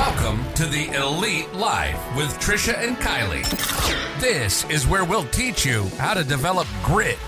Welcome to the Elite Life with Trisha and Kylee. This is where we'll teach you how to develop grit,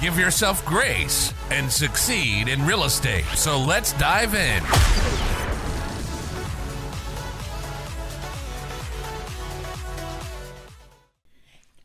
give yourself grace, and succeed in real estate. So let's dive in.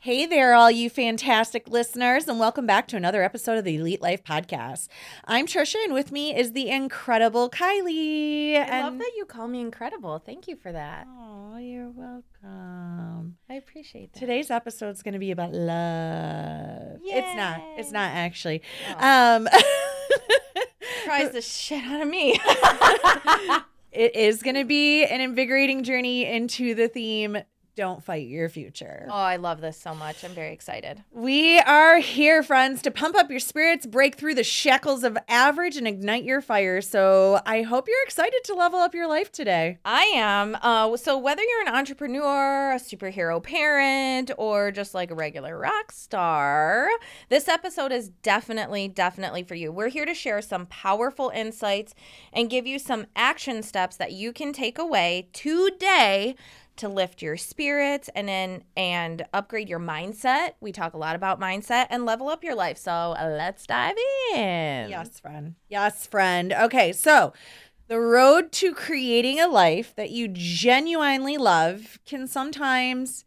Hey there, all you fantastic listeners, and welcome back to another episode of the Elite Life Podcast. I'm Trisha, and with me is the incredible Kylee. I and love that you call me incredible. Thank you for that. Oh, you're welcome. I appreciate that. Today's episode is going to be about love. It's not. It's not actually. Oh. Um, Surprise the shit out of me. it is going to be an invigorating journey into the theme. Don't fight your future. oh, I love this so much. I'm very excited. We are here, friends, to pump up your spirits, break through the shackles of average, and ignite your fire. So I hope you're excited to level up your life today. I am. Uh, so whether you're an entrepreneur, a superhero parent, or just like a regular rock star, this episode is definitely, definitely for you. We're here to share some powerful insights and give you some action steps that you can take away today to lift your spirits and then and upgrade your mindset. We talk a lot about mindset and level up your life. So let's dive in. Yes, friend. Yes, friend. Okay, so the road to creating a life that you genuinely love can sometimes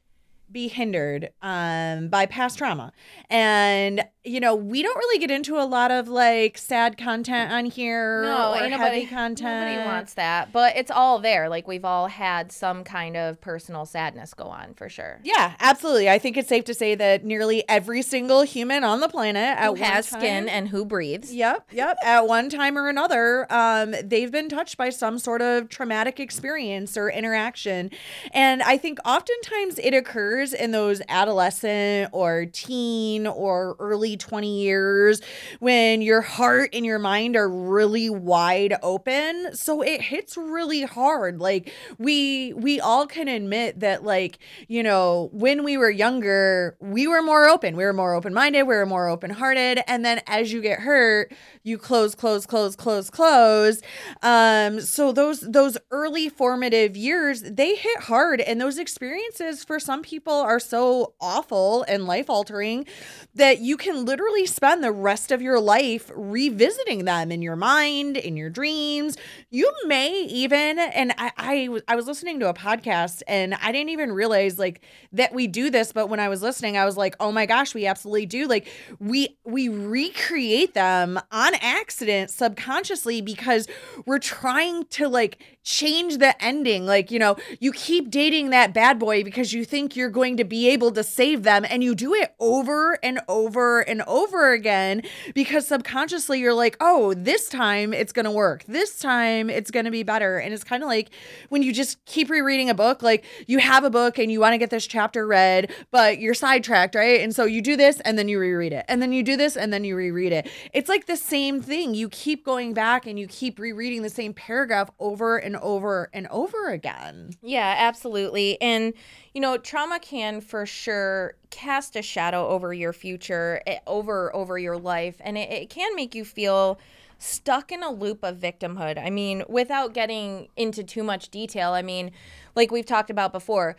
be hindered um, by past trauma. And, you know, we don't really get into a lot of like sad content on here No, or ain't heavy nobody, content. nobody wants that. But it's all there. Like we've all had some kind of personal sadness go on for sure. Yeah, absolutely. I think it's safe to say that nearly every single human on the planet at Who one has time- skin and who breathes. Yep, yep. At one time or another, um, they've been touched by some sort of traumatic experience or interaction. And I think oftentimes it occurs in those adolescent or teen or early 20 years when your heart and your mind are really wide open. So it hits really hard. Like we we all can admit that like, you know, when we were younger, we were more open. We were more open-minded, we were more open-hearted, and then as you get hurt, you close close close close close. Um so those those early formative years, they hit hard and those experiences for some people are so awful and life-altering that you can literally spend the rest of your life revisiting them in your mind, in your dreams. You may even, and I, I, I was listening to a podcast and I didn't even realize like that we do this, but when I was listening, I was like, oh my gosh, we absolutely do. Like we we recreate them on accident subconsciously because we're trying to like change the ending. Like, you know, you keep dating that bad boy because you think you're going to be able to save them and you do it over and over and over again because subconsciously you're like, "Oh, this time it's going to work. This time it's going to be better." And it's kind of like when you just keep rereading a book, like you have a book and you want to get this chapter read, but you're sidetracked, right? And so you do this and then you reread it. And then you do this and then you reread it. It's like the same thing. You keep going back and you keep rereading the same paragraph over and over and over again. Yeah, absolutely. And, you know, trauma can for sure cast a shadow over your future, eh, over over your life, and it, it can make you feel stuck in a loop of victimhood. I mean, without getting into too much detail, I mean, like we've talked about before,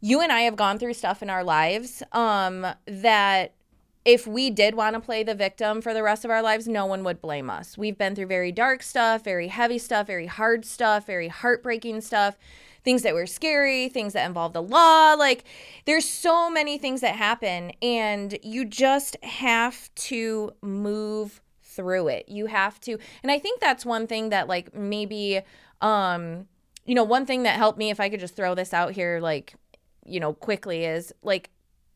you and I have gone through stuff in our lives um, that if we did want to play the victim for the rest of our lives, no one would blame us. We've been through very dark stuff, very heavy stuff, very hard stuff, very heartbreaking stuff, things that were scary, things that involved the law. Like, there's so many things that happen, and you just have to move through it. You have to, and I think that's one thing that, like, maybe, um, you know, one thing that helped me, if I could just throw this out here, like, you know, quickly is like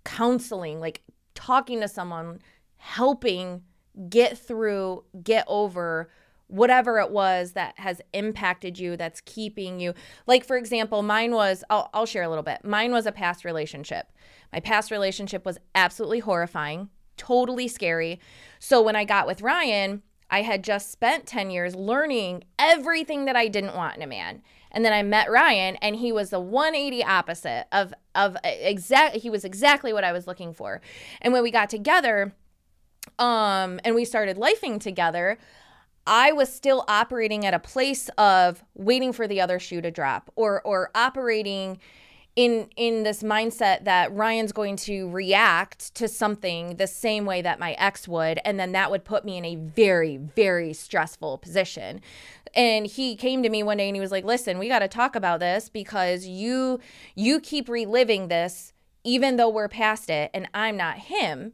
counseling, like talking to someone, helping get through, get over whatever it was that has impacted you, that's keeping you. Like, for example, mine was, I'll, I'll share a little bit. Mine was a past relationship. My past relationship was absolutely horrifying, totally scary. So when I got with Ryan, I had just spent 10 years learning everything that I didn't want in a man. And then I met Ryan and he was the 180 opposite of of exact he was exactly what I was looking for. And when we got together um and we started lifing together, I was still operating at a place of waiting for the other shoe to drop or or operating in in this mindset that Ryan's going to react to something the same way that my ex would and then that would put me in a very very stressful position. And he came to me one day and he was like, "Listen, we got to talk about this because you you keep reliving this even though we're past it and I'm not him."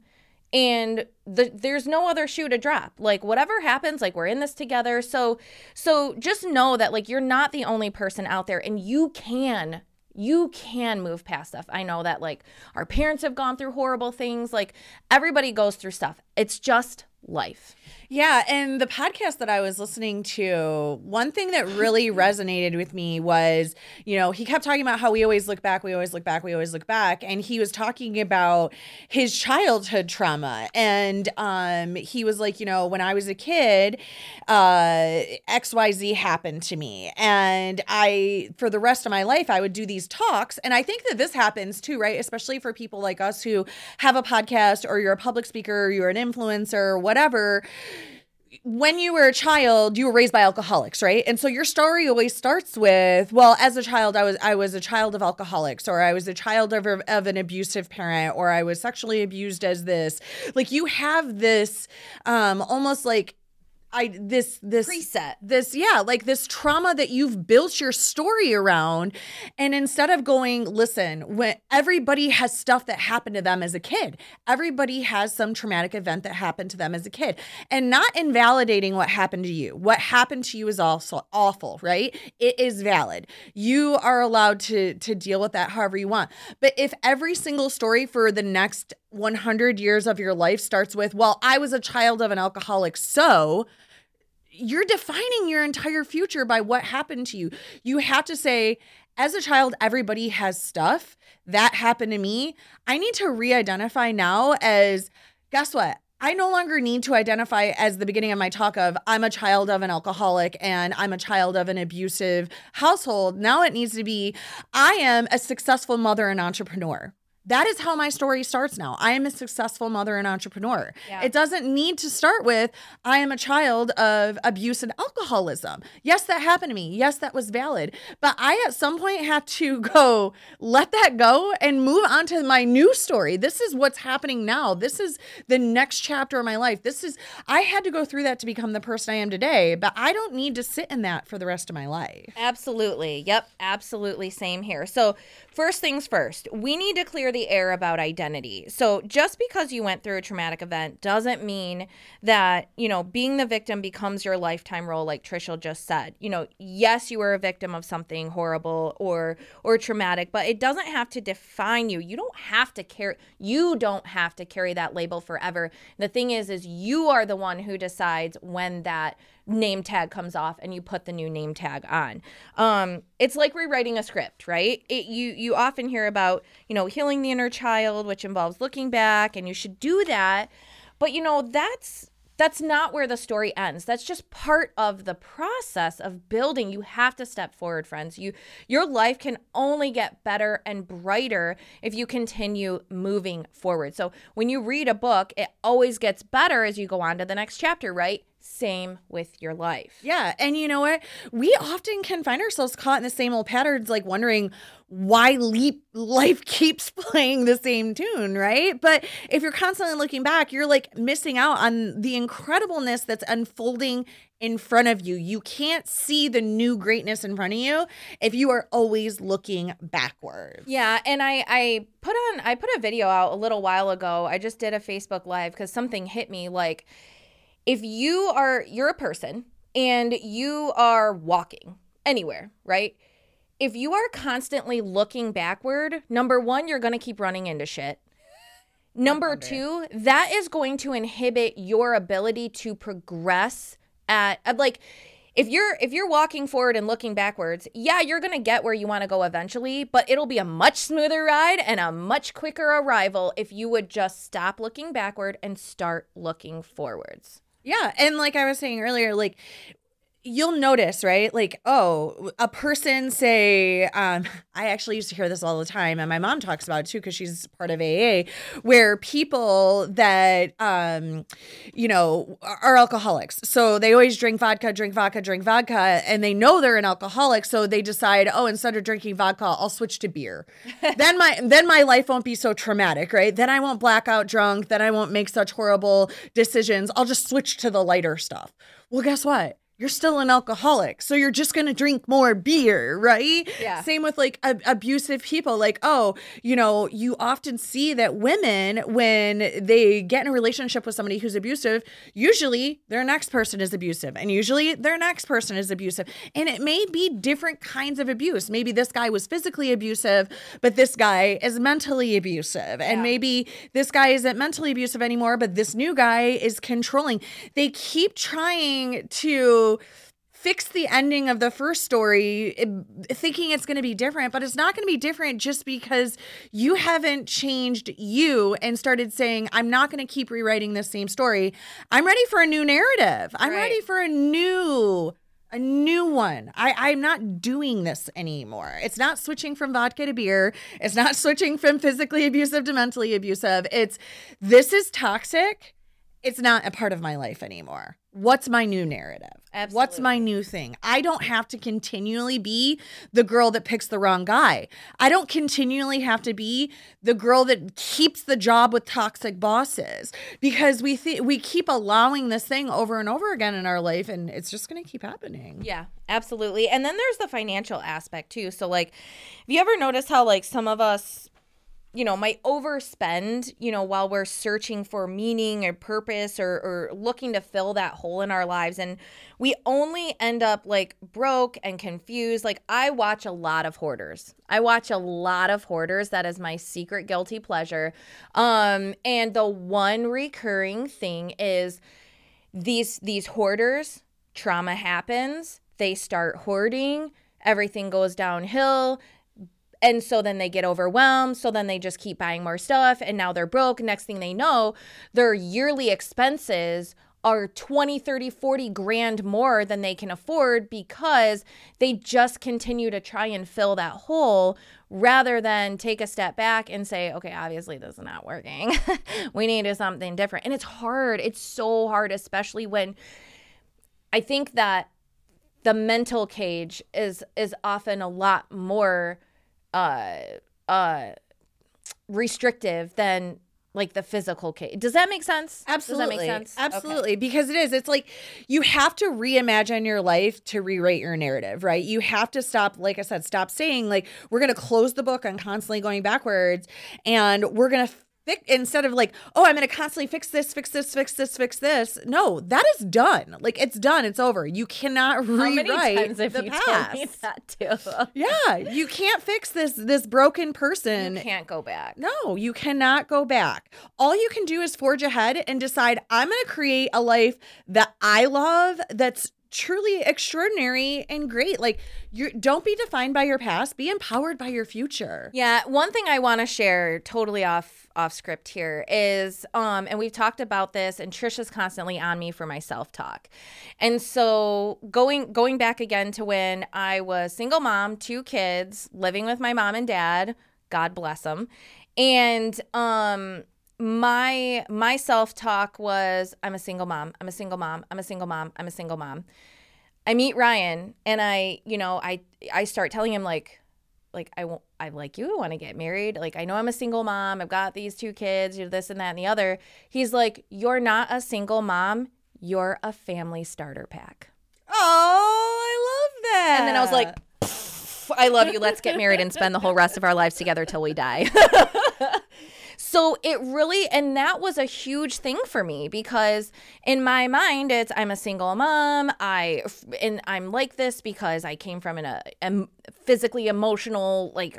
And the, there's no other shoe to drop. Like whatever happens like we're in this together. So so just know that like you're not the only person out there and you can you can move past stuff. I know that like our parents have gone through horrible things. Like everybody goes through stuff. It's just life yeah, and the podcast that I was listening to, one thing that really resonated with me was, you know, he kept talking about how we always look back, we always look back, we always look back, and he was talking about his childhood trauma, and um, he was like, you know, when I was a kid, uh, X Y Z happened to me, and I, for the rest of my life, I would do these talks, and I think that this happens too, right? Especially for people like us who have a podcast, or you're a public speaker, or you're an influencer, whatever when you were a child, you were raised by alcoholics, right? And so your story always starts with, well, as a child, I was I was a child of alcoholics, or I was a child of, of an abusive parent, or I was sexually abused as this. Like you have this um, almost like I this this preset. this yeah like this trauma that you've built your story around. And instead of going listen when everybody has stuff that happened to them as a kid. Everybody has some traumatic event that happened to them as a kid. And not invalidating what happened to you. What happened to you is also awful right? It is valid. You are allowed to to deal with that however you want. But if every single story for the next 100 years of your life starts with, well, I was a child of an alcoholic, so you're defining your entire future by what happened to you. You have to say, as a child, everybody has stuff that happened to me. I need to re identify now as, guess what? I no longer need to identify as the beginning of my talk of I'm a child of an alcoholic and I'm a child of an abusive household. Now it needs to be I am a successful mother and entrepreneur that is how my story starts now. I am a successful mother and entrepreneur. Yeah. It doesn't need to start with I am a child of abuse and alcoholism. Yes, that happened to me. Yes, that was valid. But I at some point had to go let that go and move on to my new story. This is what's happening now. This is the next chapter of my life. This is I had to go through that to become the person I am today, but I don't need to sit in that for the rest of my life. Absolutely. Yep, absolutely same here. So, first things first, we need to clear the the air about identity. So just because you went through a traumatic event doesn't mean that, you know, being the victim becomes your lifetime role like Trisha just said. You know, yes, you were a victim of something horrible or or traumatic, but it doesn't have to define you. You don't have to carry you don't have to carry that label forever. The thing is is you are the one who decides when that name tag comes off and you put the new name tag on. Um, it's like rewriting a script, right? It, you you often hear about you know healing the inner child, which involves looking back, and you should do that. But you know that's that's not where the story ends that's just part of the process of building you have to step forward friends you your life can only get better and brighter if you continue moving forward so when you read a book it always gets better as you go on to the next chapter right same with your life. Yeah. And you know what? We often can find ourselves caught in the same old patterns, like wondering why leap life keeps playing the same tune, right? But if you're constantly looking back, you're like missing out on the incredibleness that's unfolding in front of you. You can't see the new greatness in front of you if you are always looking backwards. Yeah, and I I put on I put a video out a little while ago. I just did a Facebook live cuz something hit me like if you are you're a person and you are walking anywhere, right? If you are constantly looking backward, number 1, you're going to keep running into shit. Number 2, that is going to inhibit your ability to progress at like if you're if you're walking forward and looking backwards, yeah, you're going to get where you want to go eventually, but it'll be a much smoother ride and a much quicker arrival if you would just stop looking backward and start looking forwards. Yeah. And like I was saying earlier, like you'll notice, right? Like, oh, a person say, um, I actually used to hear this all the time, and my mom talks about it too because she's part of AA, where people that, um, you know, are alcoholics. So they always drink vodka, drink vodka, drink vodka, and they know they're an alcoholic. So they decide, oh, instead of drinking vodka, I'll switch to beer. then my then my life won't be so traumatic, right? Then I won't blackout drunk. Then I won't make such horrible decisions. I'll just switch to the lighter stuff. Well, guess what? You're still an alcoholic. So you're just going to drink more beer, right? Yeah. Same with like ab- abusive people. Like, oh, you know, you often see that women, when they get in a relationship with somebody who's abusive, usually their next person is abusive. And usually their next person is abusive. And it may be different kinds of abuse. Maybe this guy was physically abusive, but this guy is mentally abusive. And Yeah. maybe this guy isn't mentally abusive anymore, but this new guy is controlling. They keep trying to fix the ending of the first story thinking it's going to be different but it's not going to be different just because you haven't changed you and started saying i'm not going to keep rewriting this same story i'm ready for a new narrative i'm Right. ready for a new a new one. I, I'm not doing this anymore. It's not switching from vodka to beer. It's not switching from physically abusive to mentally abusive. It's this is toxic. It's not a part of my life anymore. What's my new narrative? What's my new thing? I don't have to continually be the girl that picks the wrong guy. I don't continually have to be the girl that keeps the job with toxic bosses because we th- we keep allowing this thing over and over again in our life and it's just going to keep happening. Yeah, absolutely. And then there's the financial aspect too. So like have you ever noticed how like some of us you know my overspend you know while we're searching for meaning or purpose or, or looking to fill that hole in our lives. And we only end up like broke and confused. Like i watch a lot of hoarders. I watch a lot of hoarders. That is my secret guilty pleasure. Um and the one recurring thing is these these hoarders trauma happens. They start hoarding. Everything goes downhill and so then they get overwhelmed. So then they just keep buying more stuff and now they're broke. Next thing they know their yearly expenses are 20 30 40 grand more than they can afford because they just continue to try and fill that hole rather than take a step back and say okay obviously this is not working. We need to do something different. And it's hard. It's so hard especially when i think that the mental cage is is often a lot more uh uh restrictive than like the physical cage. Does that make sense? Absolutely. Does that make sense? Okay. Absolutely. Because it is. It's like you have to reimagine your life to rewrite your narrative, right? You have to stop, like I said, stop saying, like, we're going to close the book on constantly going backwards and we're going to. Fix, instead of like, oh, I'm going to constantly fix this, fix this, fix this, fix this. No, that is done. Like it's done. It's over. You cannot How rewrite many times have the you past. told me that too? Yeah, you can't fix this this broken person. you can't go back. No, you cannot go back. All you can do is forge ahead and decide I'm going to create a life that I love that's truly extraordinary and great. Like you don't be defined by your past, be empowered by your future. Yeah, one thing I want to share totally off off script here is um and we've talked about this and Trisha's constantly on me for my self-talk. And so going going back again to when I was single mom, two kids, living with my mom and dad, God bless them. And um my my self-talk was I'm a single mom. I'm a single mom. I'm a single mom. I'm a single mom. I meet Ryan and I, you know, I I start telling him like like I won't I like you, I want to get married. Like I know I'm a single mom. I've got these two kids, you know, this and that and the other. He's like, "You're not a single mom. You're a family starter pack." Oh, I love that. And then I was like, I love you. Let's get married and spend the whole rest of our lives together till we die. so it really, and that was a huge thing for me because in my mind, it's I'm a single mom. I and I'm like this because I came from an, uh, a, a physically emotional, like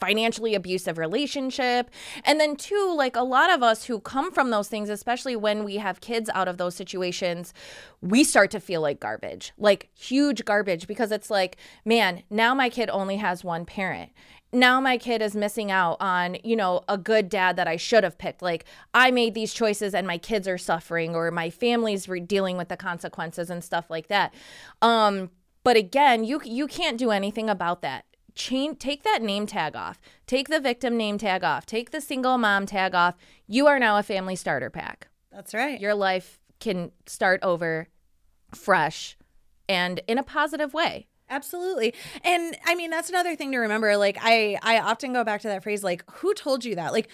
financially abusive relationship. And then, two, like a lot of us who come from those things, especially when we have kids out of those situations, we start to feel like garbage, like huge garbage, because it's like, man, now my kid only has one parent. Now my kid is missing out on you know a good dad that i should have picked. Like i made these choices and my kids are suffering or my family's re- dealing with the consequences and stuff like that. Um but again you you can't do anything about that Change, take that name tag off take the victim name tag off take the single mom tag off you are now a family starter pack That's right. your life can start over fresh and in a positive way Absolutely. And I mean that's another thing to remember. Like I I often go back to that phrase like who told you that? Like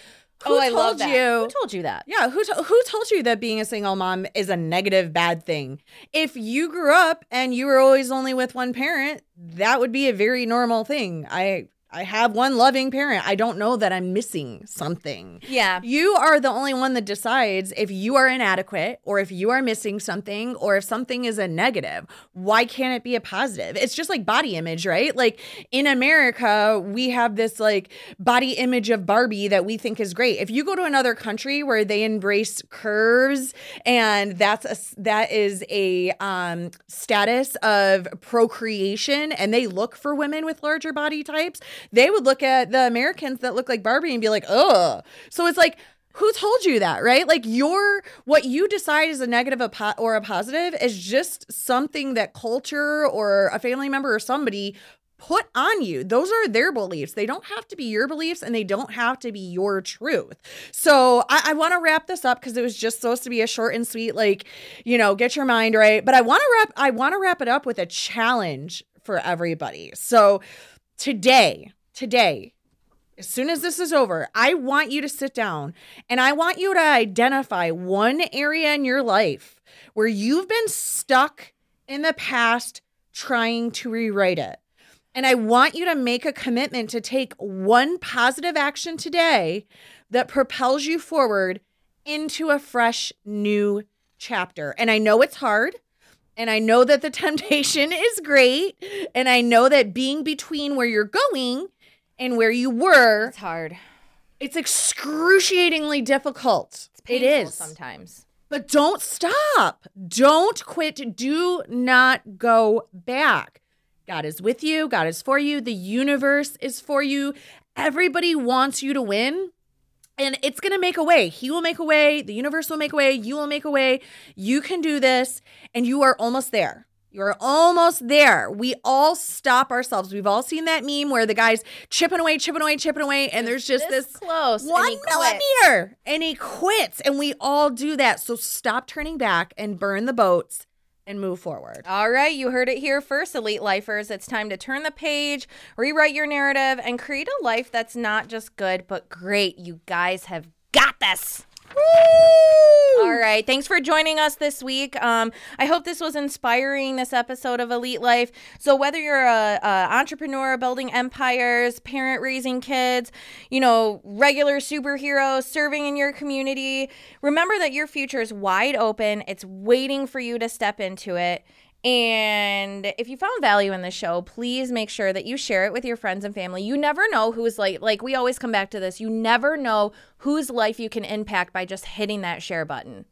who oh i told love that you who told you that Yeah, who to- who told you that being a single mom is a negative bad thing? If you grew up and you were always only with one parent, that would be a very normal thing. I I have one loving parent. I don't know that I'm missing something. yeah You are the only one that decides if you are inadequate or if you are missing something or if something is a negative. Why can't it be a positive? It's just like body image, right? Like in America, we have this like body image of Barbie that we think is great. If you go to another country where they embrace curves and that's a that is a um status of procreation and they look for women with larger body types, they would look at the Americans that look like Barbie and be like, "Ugh." So it's like who told you that, right? Like your what you decide is a negative or a positive is just something that culture or a family member or somebody put on you. Those are their beliefs. They don't have to be your beliefs and they don't have to be your truth. So I, I want to wrap this up because it was just supposed to be a short and sweet, like, you know, get your mind right. But I want to wrap, I want to wrap it up with a challenge for everybody. So today, today, as soon as this is over, I want you to sit down and I want you to identify one area in your life where you've been stuck in the past trying to rewrite it. And I want you to make a commitment to take one positive action today that propels you forward into a fresh new chapter. And I know it's hard. And I know that the temptation is great. And I know that being between where you're going and where you were, it's hard it's excruciatingly difficult. it's it is. sometimes But don't stop. Don't quit. Do not go back. God is with you. God is for you. The universe is for you. Everybody wants you to win. And it's going to make a way. He will make a way. The universe will make a way. You will make a way. You can do this. And you are almost there. You are almost there. We all stop ourselves. We've all seen that meme where the guy's chipping away, chipping away, chipping away. And there's just this this close one quit. millimeter and he quits and we all do that so stop turning back and burn the boats and move forward All right, you heard it here first, Elite Lifers. It's time to turn the page, rewrite your narrative, and create a life that's not just good, but great. You guys have got this. All right. Thanks for joining us this week. Um, I hope this was inspiring. This episode of Elite Life. So whether you're a, a entrepreneur building empires, parent raising kids, you know, regular superhero serving in your community, remember that your future is wide open. It's waiting for you to step into it. And if you found value in the show, please make sure that you share it with your friends and family. You never know who's like like we always come back to this. You never know whose life you can impact by just hitting that share button.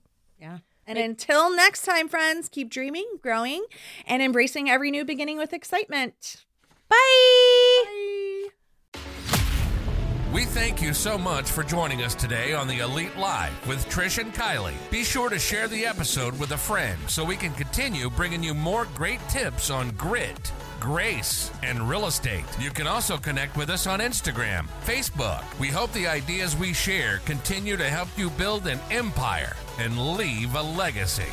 Yeah and until next time friends keep dreaming growing and embracing every new beginning with excitement Bye. We thank you so much for joining us today on the Elite Life with Trish and Kylee. Be sure to share the episode with a friend so we can continue bringing you more great tips on grit, grace, and real estate. You can also connect with us on Instagram, Facebook. We hope the ideas we share continue to help you build an empire and leave a legacy.